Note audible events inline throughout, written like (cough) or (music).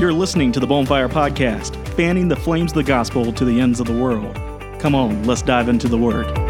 You're listening to the Bonfire Podcast, fanning the flames of the gospel to the ends of the world. Come on, let's dive into the Word.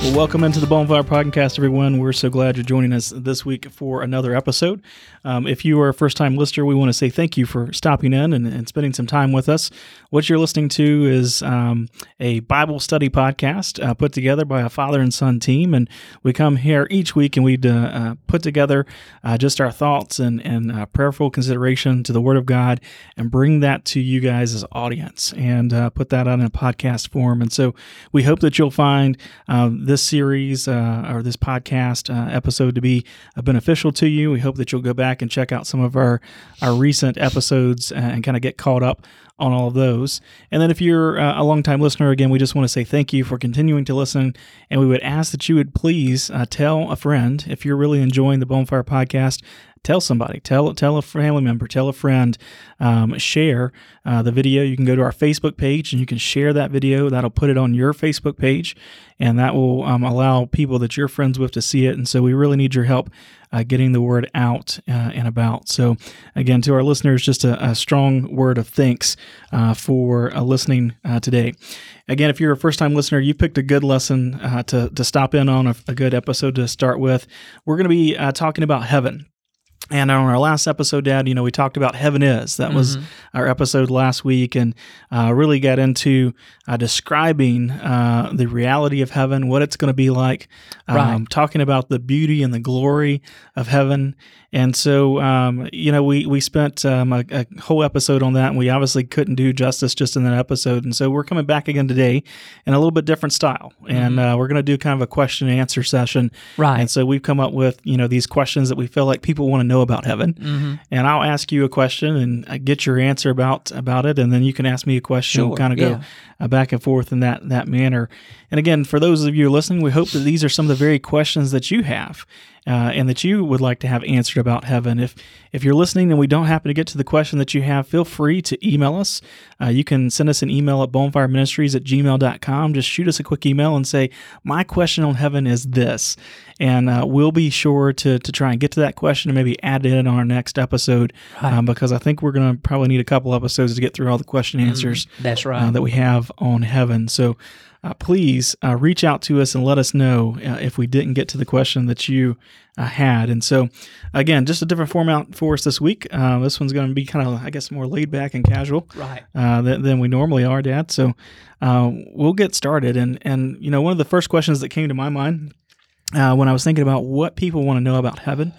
Well, welcome into the Bonfire Podcast, everyone. We're so glad you're joining us this week for another episode. Um, if you are a first time listener, we want to say thank you for stopping in and, and spending some time with us. What you're listening to is um, a Bible study podcast uh, put together by a father and son team. And we come here each week and we uh, uh, put together uh, just our thoughts and, and uh, prayerful consideration to the Word of God and bring that to you guys as audience and uh, put that out in a podcast form. And so we hope that you'll find um, this series or this podcast episode to be beneficial to you. We hope that you'll go back and check out some of our, our recent episodes and kind of get caught up on all of those. And then if you're uh, a longtime listener, again, we just want to say thank you for continuing to listen. And we would ask that you would please uh, tell a friend if you're really enjoying the Bonfire podcast. Tell somebody, tell tell a family member, tell a friend, um, share uh, the video. You can go to our Facebook page and you can share that video. That'll put it on your Facebook page, and that will um, allow people that you're friends with to see it. And so we really need your help uh, getting the word out uh, and about. So, again, to our listeners, just a, a strong word of thanks uh, for uh, listening uh, today. Again, if you're a first time listener, you picked a good lesson to, to stop in on, a, a, good episode to start with. We're going to be talking about heaven. And on our last episode, Dad, you know, we talked about heaven is. That mm-hmm. was our episode last week, and uh, really got into uh, describing uh, the reality of heaven, what it's going to be like, um, right. talking about the beauty and the glory of heaven, and so, um, you know, we we spent um, a, a, whole episode on that, and we obviously couldn't do justice just in that episode. And so, we're coming back again today in a little bit different style, and mm-hmm. uh, we're going to do kind of a question and answer session. Right. And so, we've come up with you know these questions that we feel like people want to know about heaven, mm-hmm. and I'll ask you a question and uh, get your answer about about it, and then you can ask me a question, sure. kind of yeah. go uh, back and forth in that that manner. And again, for those of you listening, we hope that these are some of the very questions that you have uh, and that you would like to have answered about heaven. If if you're listening and we don't happen to get to the question that you have, feel free to email us. Uh, you can send us an email at bonfireministries at gmail.com. Just shoot us a quick email and say, My question on heaven is this. And uh, we'll be sure to, to try and get to that question and maybe add it in on our next episode right. um, because I think we're going to probably need a couple episodes to get through all the question mm-hmm. answers mm, that's right. Uh, that we have on heaven. So uh, please uh, reach out to us and let us know uh, if we didn't get to the question that you uh, had. And so, again, just a different format for us this week. Uh, this one's going to be kind of, I guess, more laid back and casual, right? Uh, than, than, we normally are, Dad. So we'll get started. And and you know, one of the first questions that came to my mind when I was thinking about what people want to know about heaven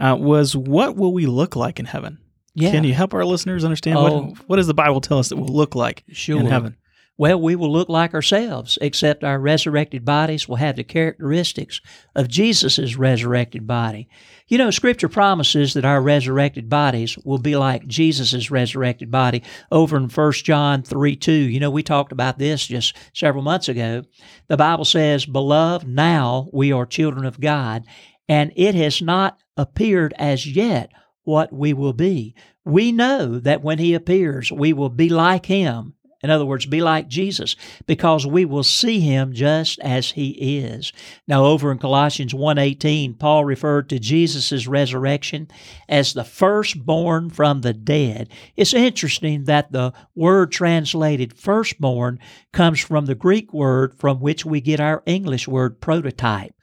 was, what will we look like in heaven? Yeah. Can you help our listeners understand oh, what what does the Bible tell us that will look like sure. in heaven? Well, we will look like ourselves, except our resurrected bodies will have the characteristics of Jesus' resurrected body. You know, Scripture promises that our resurrected bodies will be like Jesus' resurrected body over in 1 John 3 2. You know, we talked about this just several months ago. The Bible says, Beloved, now we are children of God, and it has not appeared as yet what we will be. We know that when He appears, we will be like Him in other words, be like Jesus, because we will see him just as he is. Now, over in Colossians 1.18, Paul referred to Jesus' resurrection as the firstborn from the dead. It's interesting that the word translated firstborn comes from the Greek word from which we get our English word prototype.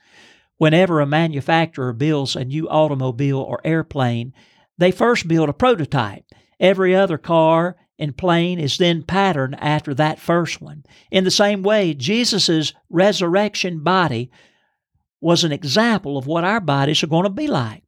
Whenever a manufacturer builds a new automobile or airplane, they first build a prototype. Every other car and plane is then patterned after that first one. In the same way, Jesus' resurrection body was an example of what our bodies are going to be like.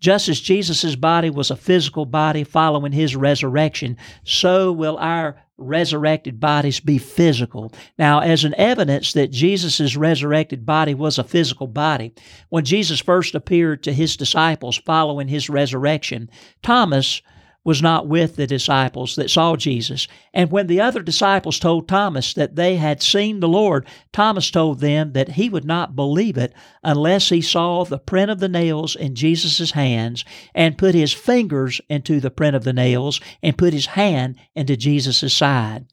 Just as Jesus' body was a physical body following his resurrection, so will our resurrected bodies be physical. Now, as an evidence that Jesus' resurrected body was a physical body, when Jesus first appeared to his disciples following his resurrection, Thomas was not with the disciples that saw Jesus. And when the other disciples told Thomas that they had seen the Lord, Thomas told them that he would not believe it unless he saw the print of the nails in Jesus' hands and put his fingers into the print of the nails and put his hand into Jesus' side.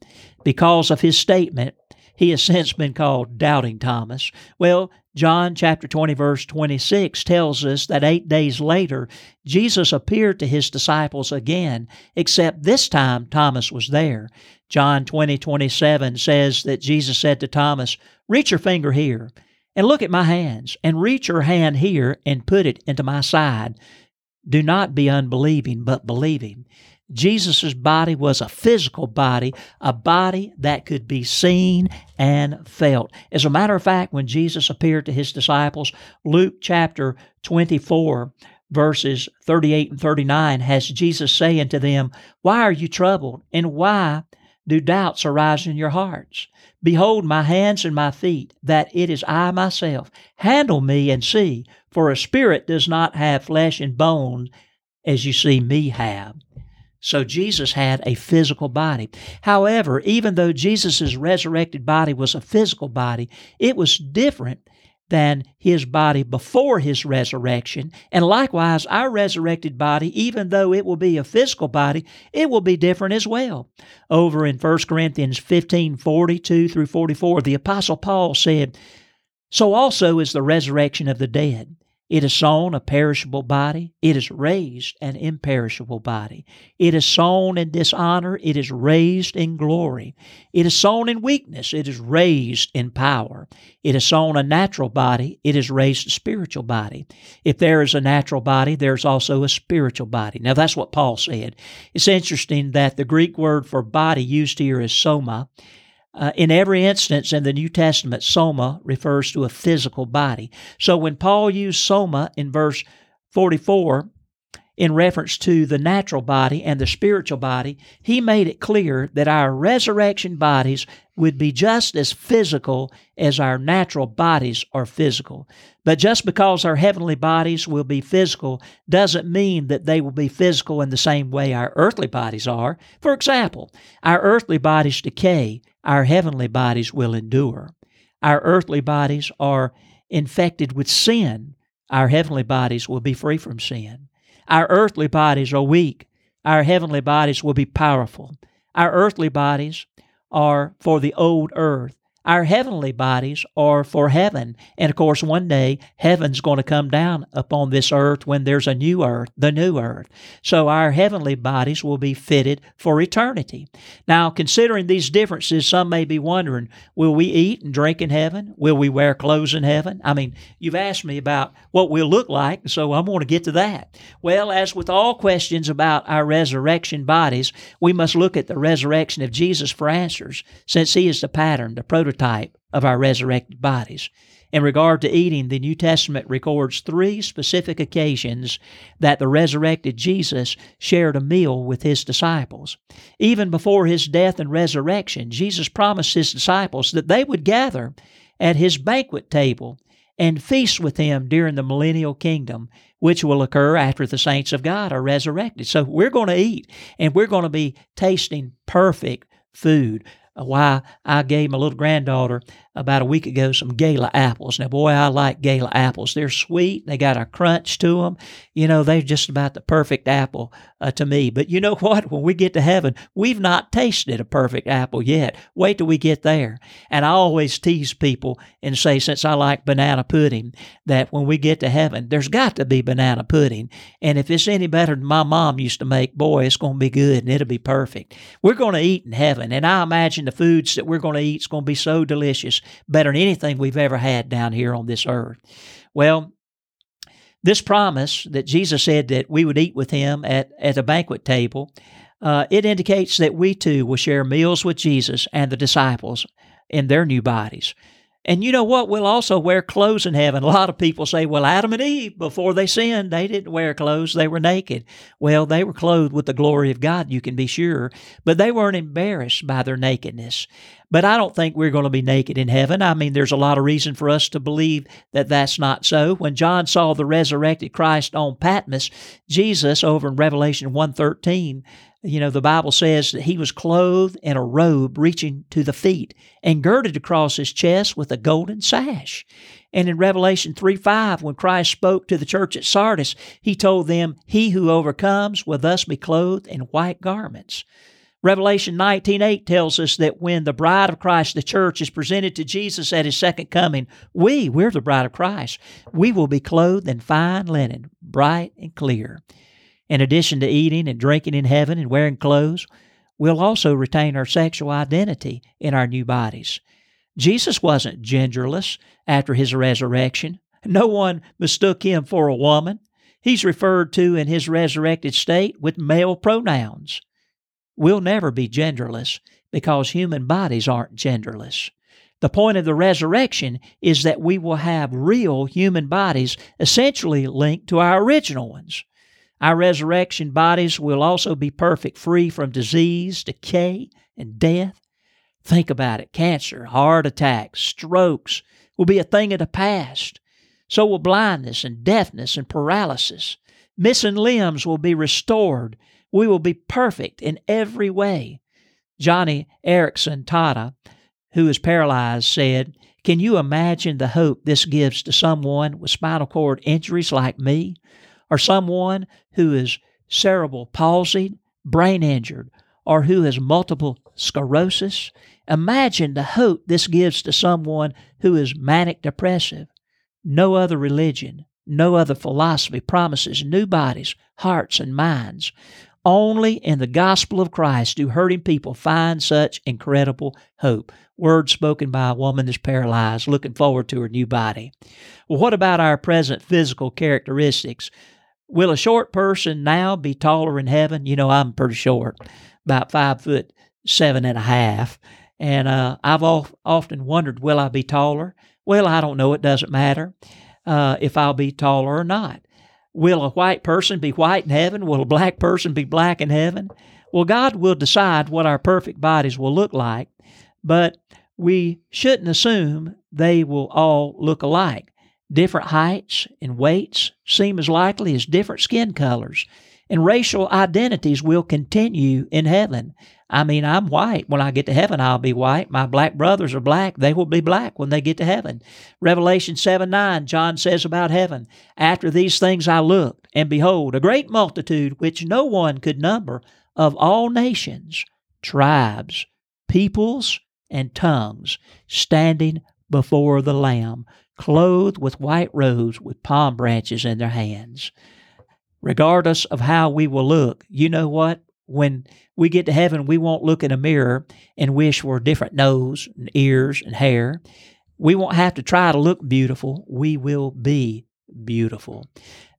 Because of his statement, He has since been called Doubting Thomas. Well, John chapter 20, verse 26 tells us that eight days later, Jesus appeared to his disciples again, except this time Thomas was there. John 20, 27 says that Jesus said to Thomas, Reach your finger here and look at my hands, and reach your hand here and put it into my side. Do not be unbelieving, but believing. Jesus' body was a physical body, a body that could be seen and felt. As a matter of fact, when Jesus appeared to his disciples, Luke chapter 24, verses 38 and 39, has Jesus saying to them, Why are you troubled? And why do doubts arise in your hearts? Behold my hands and my feet, that it is I myself. Handle me and see, for a spirit does not have flesh and bone as you see me have. So Jesus had a physical body. However, even though Jesus' resurrected body was a physical body, it was different than his body before his resurrection. And likewise, our resurrected body, even though it will be a physical body, it will be different as well. Over in 1 Corinthians 15 42 through 44, the Apostle Paul said, So also is the resurrection of the dead. It is sown a perishable body. It is raised an imperishable body. It is sown in dishonor. It is raised in glory. It is sown in weakness. It is raised in power. It is sown a natural body. It is raised a spiritual body. If there is a natural body, there's also a spiritual body. Now, that's what Paul said. It's interesting that the Greek word for body used here is soma. Uh, in every instance in the New Testament, soma refers to a physical body. So when Paul used soma in verse 44, in reference to the natural body and the spiritual body, he made it clear that our resurrection bodies would be just as physical as our natural bodies are physical. But just because our heavenly bodies will be physical doesn't mean that they will be physical in the same way our earthly bodies are. For example, our earthly bodies decay, our heavenly bodies will endure. Our earthly bodies are infected with sin, our heavenly bodies will be free from sin. Our earthly bodies are weak. Our heavenly bodies will be powerful. Our earthly bodies are for the old earth. Our heavenly bodies are for heaven. And of course, one day, heaven's going to come down upon this earth when there's a new earth, the new earth. So our heavenly bodies will be fitted for eternity. Now, considering these differences, some may be wondering will we eat and drink in heaven? Will we wear clothes in heaven? I mean, you've asked me about what we'll look like, so I'm going to get to that. Well, as with all questions about our resurrection bodies, we must look at the resurrection of Jesus for answers, since he is the pattern, the prototype prototype of our resurrected bodies. In regard to eating, the New Testament records three specific occasions that the resurrected Jesus shared a meal with his disciples. Even before his death and resurrection, Jesus promised his disciples that they would gather at his banquet table and feast with him during the millennial kingdom, which will occur after the saints of God are resurrected. So we're going to eat and we're going to be tasting perfect food why I gave my little granddaughter about a week ago some Gala apples. Now, boy, I like Gala apples. They're sweet. They got a crunch to them. You know, they're just about the perfect apple uh, to me. But you know (laughs) what? When we get to heaven, we've not tasted a perfect apple yet. Wait till we get there. And I always tease people and say, since I like banana pudding, that when we get to heaven, there's got to be banana pudding. And if it's any better than my mom used to make, boy, it's going to be good and it'll be perfect. We're going to eat in heaven. And I imagine the foods that we're going to eat is going to be so delicious better than anything we've ever had down here on this earth. Well, this promise that Jesus said that we would eat with him at, at a banquet table, uh, it indicates that we too will share meals with Jesus and the disciples in their new bodies. And you know what? We'll also wear clothes in heaven. (laughs) A lot of people say, well, Adam and Eve, before they sinned, they didn't wear clothes. They were naked. Well, they were clothed with the glory of God, you can be sure, but they weren't embarrassed by their nakedness. But I don't think we're going to be naked in heaven. I mean, there's a lot of reason for us to believe that that's not so. When John saw the resurrected Christ on Patmos, Jesus over in Revelation 113 you know, the Bible says that he was clothed in a robe reaching to the feet and girded across his chest with a golden sash. And in Revelation 3 5, when Christ spoke to the church at Sardis, he told them, He who overcomes will thus be clothed in white garments. Revelation 19:8 tells us that when the bride of Christ, the church, is presented to Jesus at his second coming, we, we're the bride of Christ, we will be clothed in fine linen, bright and clear. In addition to eating and drinking in heaven and wearing clothes, we'll also retain our sexual identity in our new bodies. Jesus wasn't genderless after his resurrection. No one mistook him for a woman. He's referred to in his resurrected state with male pronouns. We'll never be genderless because human bodies aren't genderless. The point of the resurrection is that we will have real human bodies essentially linked to our original ones. Our resurrection bodies will also be perfect, free from disease, decay, and death. Think about it cancer, heart attacks, strokes will be a thing of the past. So will blindness and deafness and paralysis. Missing limbs will be restored we will be perfect in every way. Joni Eareckson Tada, who is paralyzed, said, Can you imagine the hope this gives to someone with spinal cord injuries like me, or someone who is cerebral palsied, brain injured, or who has multiple sclerosis? Imagine the hope this gives to someone who is manic depressive. No other religion, no other philosophy promises new bodies, hearts, and minds. Only in the gospel of Christ do hurting people find such incredible hope. Words spoken by a woman that's paralyzed, looking forward to her new body. Well, what about our present physical characteristics? Will a short person now be taller in heaven? You know, I'm pretty short, about five foot seven and a half. And uh, I've often wondered, will I be taller? Well, I don't know. It doesn't matter uh, if I'll be taller or not. Will a white person be white in heaven? Will a black person be black in heaven? Well, God will decide what our perfect bodies will look like, but we shouldn't assume they will all look alike. Different heights and weights seem as likely as different skin colors, and racial identities will continue in heaven. I mean, I'm white. When I get to heaven, I'll be white. My black brothers are black. They will be black when they get to heaven. Revelation 7 9, John says about heaven, After these things I looked, and behold, a great multitude which no one could number of all nations, tribes, peoples, and tongues, standing before the Lamb, clothed with white robes with palm branches in their hands. Regardless of how we will look, you know what? when we get to heaven, we won't look in a mirror and wish for a different nose and ears and hair. We won't have to try to look beautiful. We will be beautiful.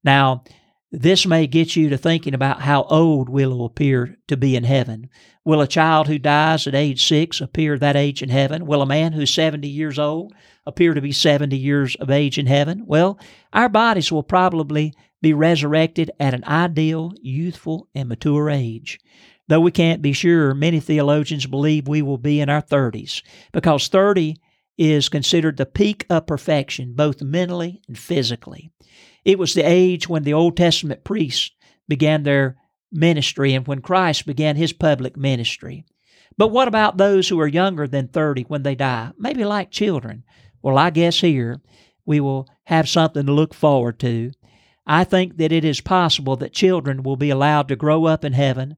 Now, this may get you to thinking about how old we'll appear to be in heaven. Will a child who dies at age six appear that age in heaven? Will a man who's 70 years old appear to be 70 years of age in heaven? Well, our bodies will probably be resurrected at an ideal, youthful, and mature age. Though we can't be sure, many theologians believe we will be in our 30s because 30 is considered the peak of perfection, both mentally and physically. It was the age when the Old Testament priests began their ministry and when Christ began his public ministry. But what about those who are younger than 30 when they die? Maybe like children. Well, I guess here we will have something to look forward to. I think that it is possible that children will be allowed to grow up in heaven,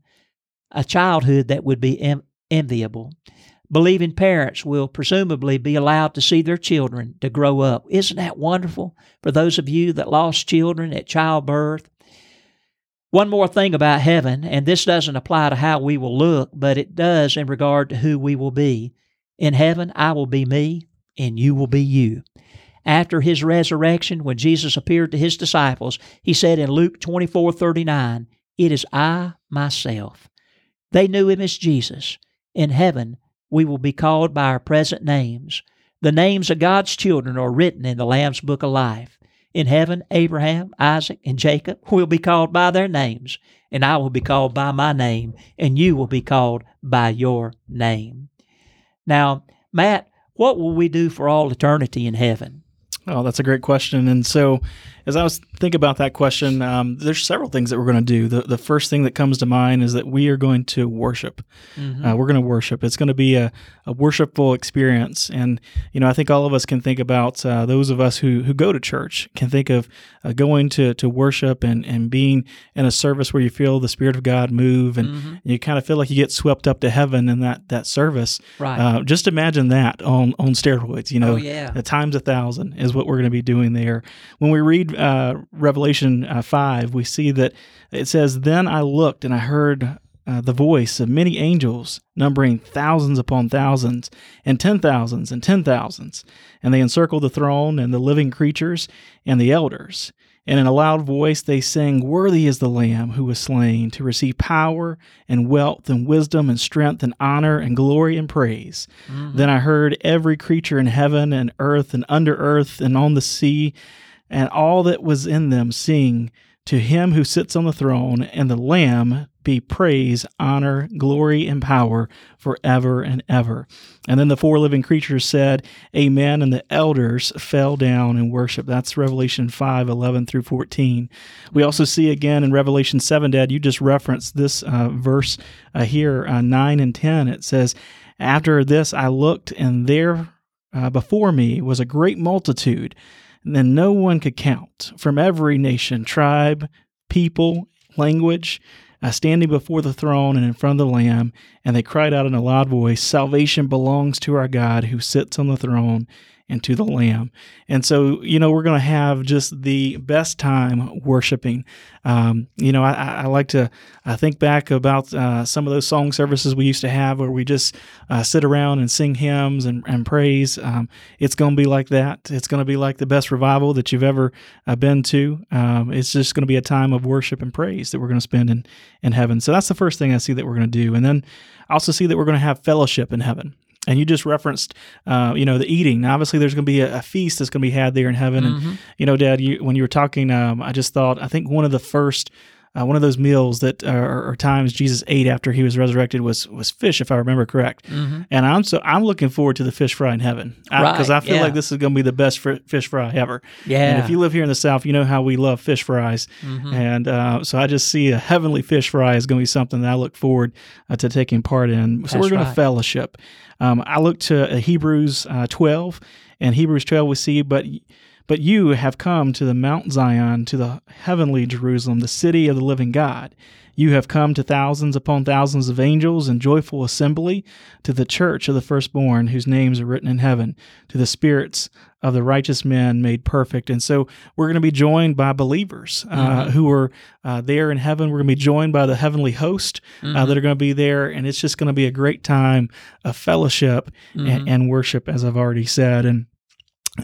a childhood that would be enviable. Believing parents will presumably be allowed to see their children to grow up. Isn't that wonderful for those of you that lost children at childbirth? One more thing about heaven, and this doesn't apply to how we will look, but it does in regard to who we will be. In heaven, I will be me, and you will be you after his resurrection, when Jesus appeared to his disciples, he said in Luke 24 39, It is I myself. They knew him as Jesus. In heaven, we will be called by our present names. The names of God's children are written in the Lamb's Book of Life. In heaven, Abraham, Isaac, and Jacob will be called by their names, and I will be called by my name, and you will be called by your name. Now, Matt, what will we do for all eternity in heaven? Oh, that's a great question. And so, as I was thinking about that question, um, there's several things that we're going to do. The, the first thing that comes to mind is that we are going to worship. Mm-hmm. Uh, we're going to worship. It's going to be a, a worshipful experience. And, you know, I think all of us can think about uh, those of us who, who go to church can think of uh, going to, to worship and, and being in a service where you feel the Spirit of God move and Mm-hmm. you kind of feel like you get swept up to heaven in that, that service. Right. Uh, just imagine that on, on steroids, you know, Oh, yeah. the times a thousand is what we're going to be doing there. When we read uh, Revelation uh, 5, we see that it says, Then I looked and I heard uh, the voice of many angels, numbering thousands upon thousands, and ten thousands and ten thousands. And they encircled the throne and the living creatures and the elders. And in a loud voice they sang, Worthy is the Lamb who was slain to receive power and wealth and wisdom and strength and honor and glory and praise. Mm-hmm. Then I heard every creature in heaven and earth and under earth and on the sea and all that was in them sing to him who sits on the throne and the Lamb be praise, honor, glory, and power forever and ever. And then the four living creatures said, Amen. And the elders fell down and worshiped. That's Revelation 5 11 through 14. We also see again in Revelation 7, Dad, you just referenced this uh, verse uh, here, uh, 9 and 10. It says, After this I looked, and there uh, before me was a great multitude, then no one could count, from every nation, tribe, people, language, uh, standing before the throne and in front of the Lamb, and they cried out in a loud voice, Salvation belongs to our God who sits on the throne and to the Lamb. And so, you know, we're going to have just the best time worshiping. Um, you know, I, I like to I think back about uh, some of those song services we used to have where we just uh, sit around and sing hymns and, and praise. Um, it's going to be like that. It's going to be like the best revival that you've ever uh, been to. Um, it's just going to be a time of worship and praise that we're going to spend in, in heaven. So that's the first thing I see that we're going to do. And then I also see that we're going to have fellowship in heaven. And you just referenced, uh, you know, the eating. Now, obviously, there's going to be a, a feast that's going to be had there in heaven. And you know, Dad, you, when you were talking, um, I just thought I think one of the first, uh, one of those meals that are, or times Jesus ate after he was resurrected was was fish, if I remember correct. And I'm so I'm looking forward to the fish fry in heaven because I, Right, feel yeah. like this is going to be the best fr- fish fry ever. Yeah. And if you live here in the South, you know how we love fish fries. Mm-hmm. And uh, so I just see a heavenly fish fry is going to be something that I look forward uh, to taking part in. So That's we're going to fellowship. Um, I look to uh, Hebrews uh, 12, and Hebrews 12 we see, but but you have come to the Mount Zion, to the heavenly Jerusalem, the city of the living God. You have come to thousands upon thousands of angels in joyful assembly, to the church of the firstborn, whose names are written in heaven, to the spirits of the righteous men made perfect. And so we're going to be joined by believers uh, who are uh, there in heaven. We're going to be joined by the heavenly host uh, that are going to be there. And it's just going to be a great time of fellowship and, and worship, as I've already said. And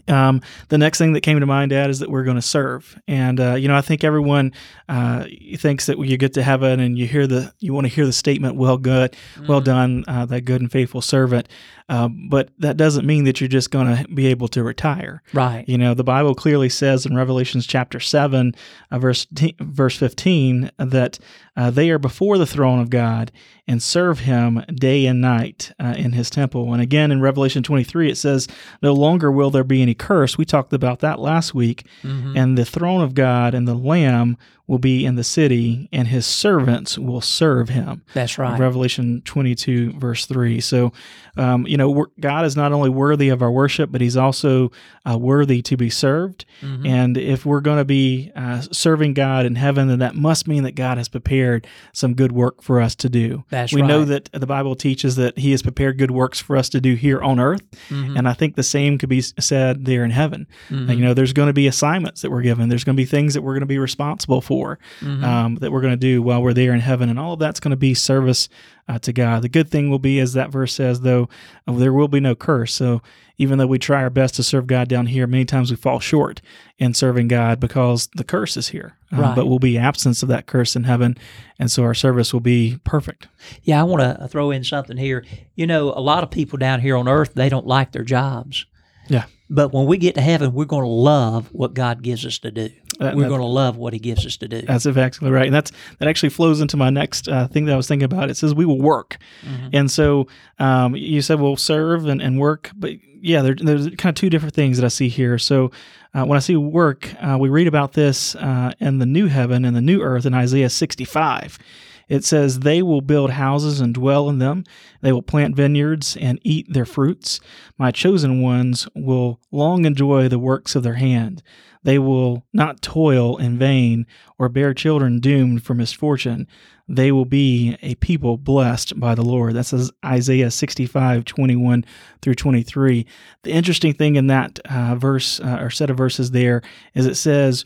um, the next thing that came to mind, Dad, is that we're going to serve, and uh, you know, I think everyone uh, thinks that when you get to heaven and you hear the, you want to hear the statement, "Well, good, well done, uh, that good and faithful servant," um, but that doesn't mean that you're just going to be able to retire. Right. You know, the Bible clearly says in Revelations chapter 7, uh, verse, t- verse 15, that uh, they are before the throne of God and serve him day and night uh, in his temple. And again, in Revelation 23, it says, No longer will there be any curse. We talked about that last week. Mm-hmm. And the throne of God and the Lamb will be in the city, and his servants will serve him. That's right. Revelation 22, verse 3. So, um, you know, God is not only worthy of our worship, but he's also uh, worthy to be served. Mm-hmm. And if we're going to be uh, serving God in heaven, then that must mean that God has prepared some good work for us to do. That's we know that the Bible teaches that he has prepared good works for us to do here on earth. Mm-hmm. And I think the same could be said there in heaven. Mm-hmm. Uh, you know, there's going to be assignments that we're given, there's going to be things that we're going to be responsible for Mm-hmm. um, that we're going to do while we're there in heaven. And all of that's going to be service uh, to God. The good thing will be, as that verse says, though, uh, there will be no curse. So even though we try our best to serve God down here, many times we fall short in serving God because the curse is here. Uh, Right. But we'll be absence of that curse in heaven. And so our service will be perfect. Yeah, I want to throw in something here. You know, a lot of people down here on earth, they don't like their jobs. Yeah. But when we get to heaven, we're going to love what God gives us to do. That- we're going to love what He gives us to do. That's exactly right, and that's that actually flows into my next uh, thing that I was thinking about. It says we will work, Mhm. and so um, you said we'll serve and, and work, but yeah, there, there's kind of two different things that I see here. So uh, when I see work, uh, we read about this uh, in the new heaven and the new earth in Isaiah 65. It says, They will build houses and dwell in them. They will plant vineyards and eat their fruits. My chosen ones will long enjoy the works of their hand. They will not toil in vain or bear children doomed for misfortune. They will be a people blessed by the Lord. That says Isaiah 65, 21 through 23. The interesting thing in that uh, verse uh, or set of verses there is it says,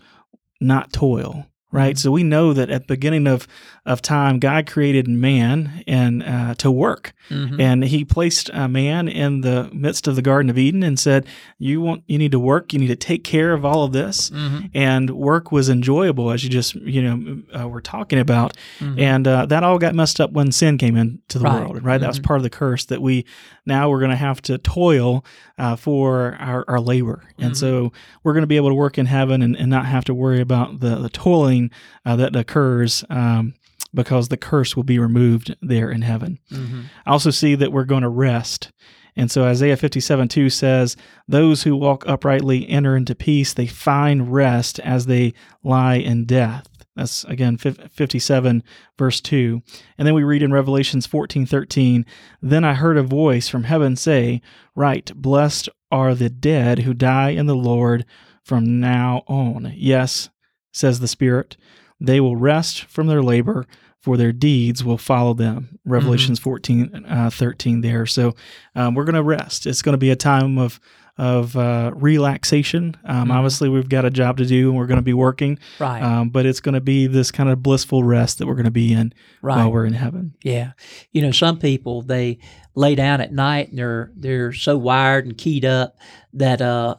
not toil. Right, so we know that at the beginning of, of time, God created man and uh, to work, Mhm. and He placed a man in the midst of the Garden of Eden and said, "You want, you need to work. You need to take care of all of this." Mhm. and work was enjoyable as you just you know uh, were talking about Mhm. and uh, that all got messed up when sin came into the Right. world right that was Mhm. part of the curse that we now we're going to have to toil uh, for our, our labor and Mhm. so we're going to be able to work in heaven and, and not have to worry about the, the toiling uh, that occurs um, because the curse will be removed there in heaven Mhm. I also see that we're going to rest. And so Isaiah 57 2 says, Those who walk uprightly enter into peace. They find rest as they lie in death. That's again 57 verse 2. And then we read in Revelations 14 13, Then I heard a voice from heaven say, Right, blessed are the dead who die in the Lord from now on. Yes, says the Spirit, they will rest from their labor for their deeds will follow them. Revelations 14, uh, 13 there. So um, we're going to rest. It's going to be a time of of uh, relaxation. Um, Mhm. Obviously, we've got a job to do and we're going to be working, Right. um, but it's going to be this kind of blissful rest that we're going to be in right. while we're in heaven. Yeah, you know, some people they lay down at night and they're they're so wired and keyed up that uh,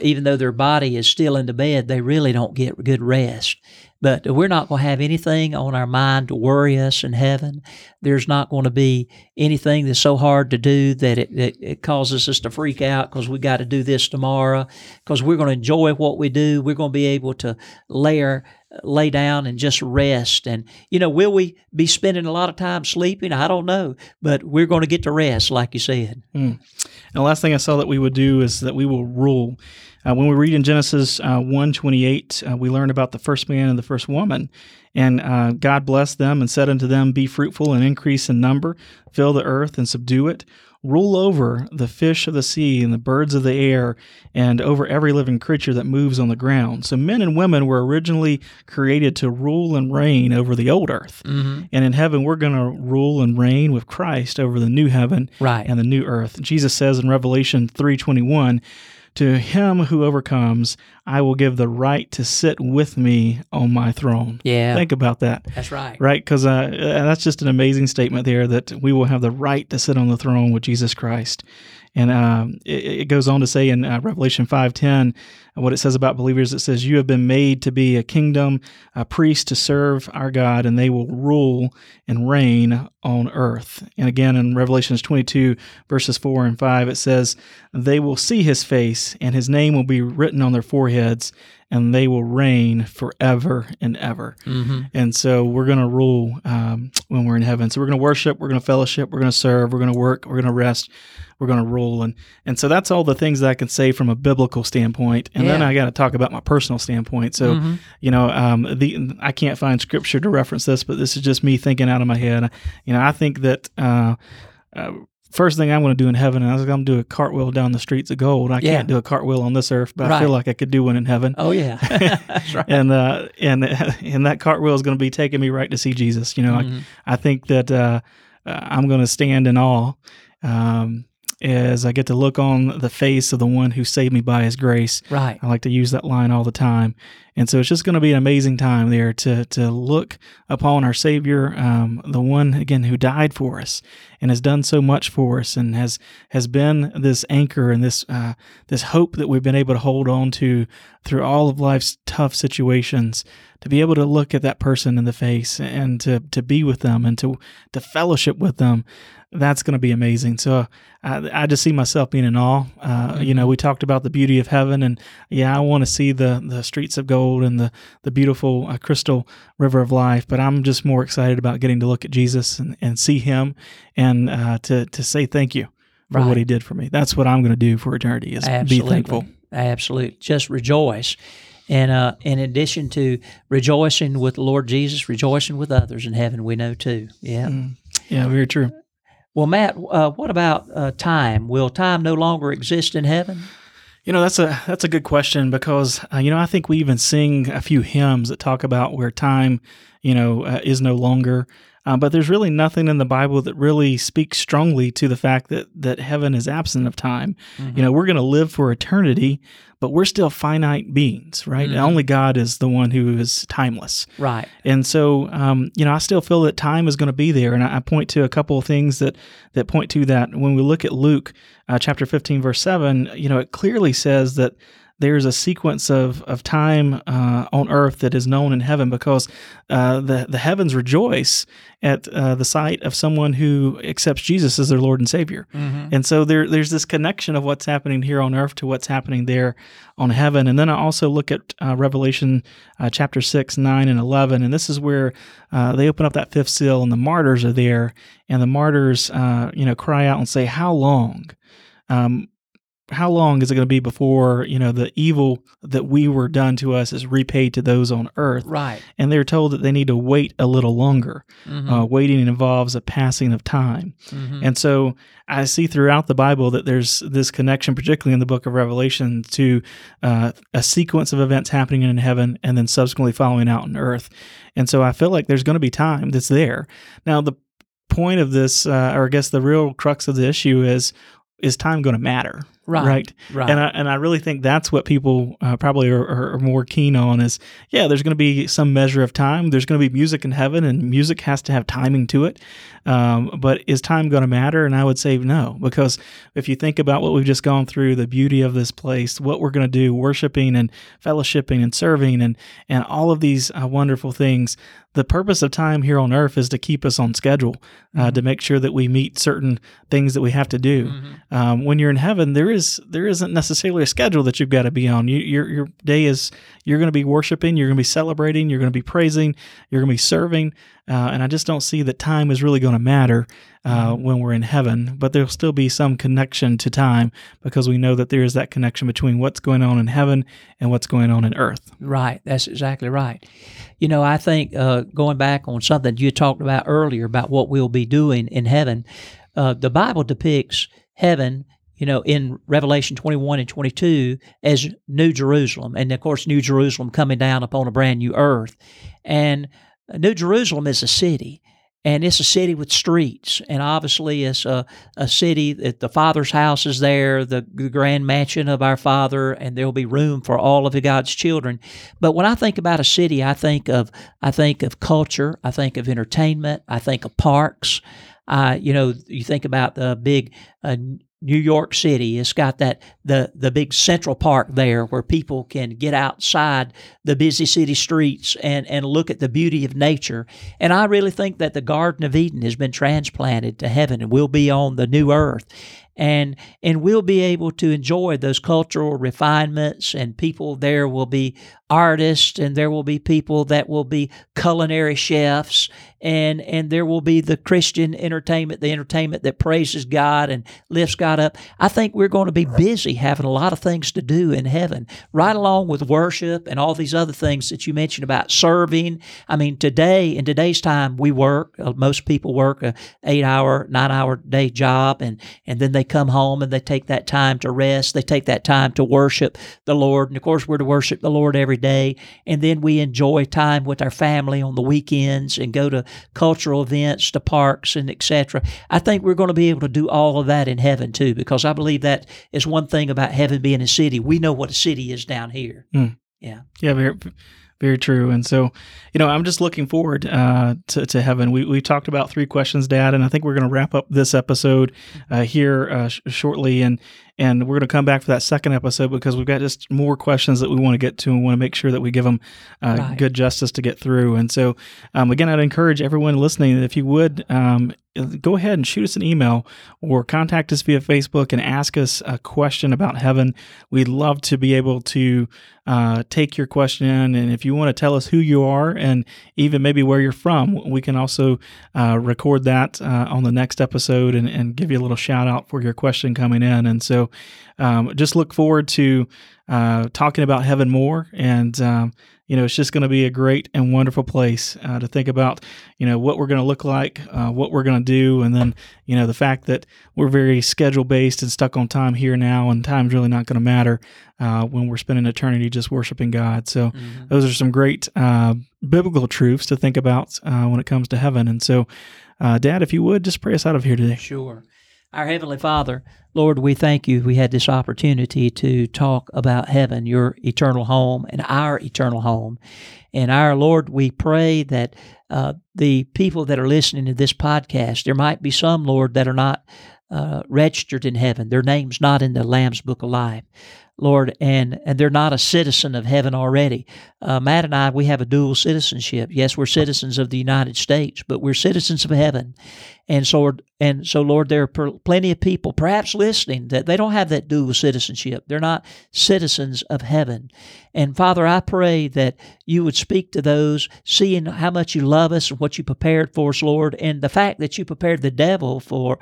even though their body is still in the bed, they really don't get good rest. But we're not going to have anything on our mind to worry us in heaven. There's not going to be anything that's so hard to do that it, it, it causes us to freak out because we got to do this tomorrow. Because we're going to enjoy what we do. We're going to be able to lay our, lay down and just rest. And you know, will we be spending a lot of time sleeping? I don't know, but we're going to get to rest, like you said. And the last thing I saw that we would do is that we will rule. Uh, when we read in Genesis uh, 1 uh, we learn about the first man and the first woman. And uh, God blessed them and said unto them, Be fruitful and increase in number, fill the earth and subdue it. Rule over the fish of the sea and the birds of the air, and over every living creature that moves on the ground. So, men and women were originally created to rule and reign over the old earth. Mm-hmm. And in heaven, we're going to rule and reign with Christ over the new heaven Right. and the new earth. Jesus says in Revelation 3:21, "To him who overcomes, I will give the right to sit with me on my throne." yeah. Think about that, that's right. right? Because uh, that's just an amazing statement there that we will have the right to sit on the throne with Jesus Christ. And um, it, it goes on to say in uh, Revelation 5:10, what it says about believers. It says, "You have been made to be a kingdom, a priest to serve our God, and they will rule and reign on earth." And again in Revelations 22 verses 4 and 5, it says, "They will see His face, and His name will be written on their foreheads, and they will reign forever and ever." Mm-hmm. And so we're going to rule um, when we're in heaven. So we're going to worship, we're going to fellowship, we're going to serve, we're going to work, we're going to rest, we're going to rule. And and so that's all the things that I can say from a biblical standpoint. And then I got to talk about my personal standpoint. So Mhm. you know, um, the I can't find scripture to reference this, but this is just me thinking out of my head. You know, I think that. Uh, uh, First thing I'm going to do in heaven is I'm going to do a cartwheel down the streets of gold. I Yeah. can't do a cartwheel on this earth, but I feel like I could do one in heaven Oh yeah. (laughs) (laughs) that's right. and uh, and (laughs) and that cartwheel is going to be taking me right to see Jesus. You know, Mhm. I, I think that uh, uh, I'm going to stand in awe um, as I get to look on the face of the one who saved me by His grace. Right. I like to use that line all the time, and so it's just going to be an amazing time there to to look upon our Savior, um, the one again who died for us and has done so much for us, and has has been this anchor and this uh, this hope that we've been able to hold on to through all of life's tough situations. To be able to look at that person in the face and to to be with them and to to fellowship with them, that's going to be amazing. So I, I just see myself being in awe. Uh, You know, we talked about the beauty of heaven, and yeah, I want to see the the streets of gold and the the beautiful uh, crystal river of life. But I'm just more excited about getting to look at Jesus and, and see Him, and uh, to to say thank you for Right. what He did for me. That's what I'm going to do for eternity is Absolutely. be thankful. Absolutely. Just rejoice. And uh, in addition to rejoicing with the Lord Jesus, rejoicing with others in heaven, we know too. Yeah. Yeah, very true. Well, Matt, uh, what about uh, time? Will time no longer exist in heaven? You know, that's a that's a good question because uh, you know I think we even sing a few hymns that talk about where time, you know, uh, is no longer. Uh, but there's really nothing in the Bible that really speaks strongly to the fact that that heaven is absent of time. You know, we're going to live for eternity, but we're still finite beings, right? Mhm. Only God is the one who is timeless. Right. And so, um, you know, I still feel that time is going to be there, and I, I point to a couple of things that that point to that. When we look at Luke uh, chapter fifteen, verse seven, you know, it clearly says that there's a sequence of of time uh, on earth that is known in heaven because uh, the the heavens rejoice at uh, the sight of someone who accepts Jesus as their Lord and Savior. Mm-hmm. And so there, there's this connection of what's happening here on earth to what's happening there on heaven. And then I also look at uh, Revelation uh, chapter 6, 9, and 11. And this is where uh, they open up that fifth seal and the martyrs are there. And the martyrs, uh, you know, cry out and say, How long? Um, how long is it going to be before you know the evil that we were done to us is repaid to those on earth Right. and they're told that they need to wait a little longer Mhm. uh, waiting involves a passing of time Mhm. and so I see throughout the Bible that there's this connection, particularly in the book of Revelation, to uh, a sequence of events happening in heaven and then subsequently following out on earth. And so I feel like there's going to be time that's there. Now, the point of this, uh, or I guess the real crux of the issue is, is time going to matter? Right. Right. Right. And I, and I really think that's what people uh, probably are, are, more keen on is, yeah, there's going to be some measure of time. There's going to be music in heaven, and music has to have timing to it. Um, but is time going to matter? And I would say no, because if you think about what we've just gone through, the beauty of this place, what we're going to do, worshiping and fellowshipping and serving, and and all of these uh, wonderful things. The purpose of time here on earth is to keep us on schedule, uh, to make sure that we meet certain things that we have to do. Mhm. Um, when you're in heaven, there is there isn't necessarily a schedule that you've got to be on. You, your your day is you're going to be worshiping, you're going to be celebrating, you're going to be praising, you're going to be serving, uh, and I just don't see that time is really going to matter uh, when we're in heaven. But there'll still be some connection to time because we know that there is that connection between what's going on in heaven and what's going on in earth. Right. That's exactly right. You know, I think uh, going back on something you talked about earlier about what we'll be doing in heaven, uh, the Bible depicts heaven, you know, in Revelation 21 and 22 as New Jerusalem. And of course, New Jerusalem coming down upon a brand new earth. And New Jerusalem is a city. And it's a city with streets, and obviously it's a, a city that the Father's house is there, the, the grand mansion of our Father, and there'll be room for all of God's children. But when I think about a city, I think of I think of culture, I think of entertainment, I think of parks. Uh, you know, you think about the big uh, New York City. It's got that the the big Central Park there, where people can get outside the busy city streets and and look at the beauty of nature. And I really think that the Garden of Eden has been transplanted to heaven and will be on the new earth and and we'll be able to enjoy those cultural refinements and people there will be artists and there will be people that will be culinary chefs and and there will be the Christian entertainment the entertainment that praises God and lifts God up. I think we're going to be busy having a lot of things to do in heaven right along with worship and all these other things that you mentioned about serving. I mean today in today's time we work Uh, most people work a 8 hour 9 hour day job and and then they come home and they take that time to rest. They take that time to worship the Lord. And of course we're to worship the Lord every day. And then we enjoy time with our family on the weekends and go to cultural events to parks and etc I think we're going to be able to do all of that in heaven too because I believe that is one thing about heaven being a city. We know what a city is down here. Hmm. Yeah, very, very true. And so, you know, I'm just looking forward uh, to, to heaven. We, we talked about three questions, Dad, and I think we're going to wrap up this episode uh, here uh, sh- shortly. And and we're going to come back for that second episode because we've got just more questions that we want to get to and want to make sure that we give them uh, Right. good justice to get through. And so, um, again, I'd encourage everyone listening that if you would um, go ahead and shoot us an email or contact us via Facebook and ask us a question about heaven. We'd love to be able to uh, take your question in. And if you want to tell us who you are and even maybe where you're from, we can also uh, record that uh, on the next episode and, and give you a little shout out for your question coming in. And so um, just look forward to uh, talking about heaven more. And, um, you know, it's just going to be a great and wonderful place uh, to think about, you know, what we're going to look like, uh, what we're going to do. And then, you know, the fact that we're very schedule based and stuck on time here now, and time's really not going to matter uh, when we're spending eternity just worshiping God. So, Mhm. those are some great uh, biblical truths to think about uh, when it comes to heaven. And so, uh, Dad, if you would just pray us out of here today. Sure. Our Heavenly Father, Lord, we thank you. We had this opportunity to talk about heaven, your eternal home, and our eternal home. And our Lord, we pray that uh, the people that are listening to this podcast, there might be some, Lord, that are not uh, registered in heaven. Their name's not in the Lamb's Book of Life. Lord, and, and they're not a citizen of heaven already. Uh, Matt and I, we have a dual citizenship. Yes, we're citizens of the United States, but we're citizens of heaven. And so, and so, Lord, there are pl- plenty of people, perhaps listening, that they don't have that dual citizenship. They're not citizens of heaven. And Father, I pray that you would speak to those, seeing how much you love us and what you prepared for us, Lord, and the fact that you prepared the devil for,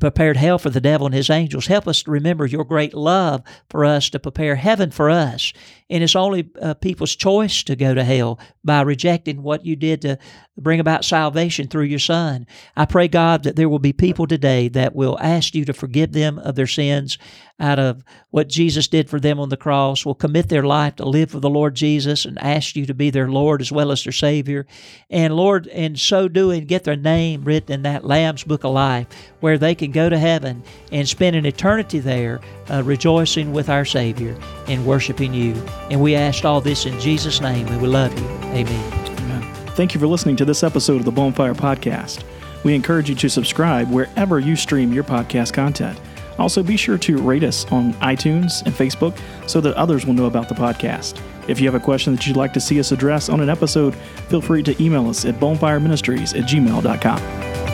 prepared hell for the devil and his angels. Help us to remember your great love for us to prepare heaven for us. And it's only uh, people's choice to go to hell by rejecting what you did to bring about salvation through your Son. I pray, God, that there will be people today that will ask you to forgive them of their sins out of what Jesus did for them on the cross, will commit their life to live for the Lord Jesus and ask you to be their Lord as well as their Savior. And Lord, in so doing, get their name written in that Lamb's Book of Life where they can go to heaven and spend an eternity there uh, rejoicing with our Savior and worshiping you. And we ask all this in Jesus' name, and we love you. Amen. Amen. Thank you for listening to this episode of the Bonfire Podcast. We encourage you to subscribe wherever you stream your podcast content. Also, be sure to rate us on iTunes and Facebook so that others will know about the podcast. If you have a question that you'd like to see us address on an episode, feel free to email us at bonfireministries at gmail.com.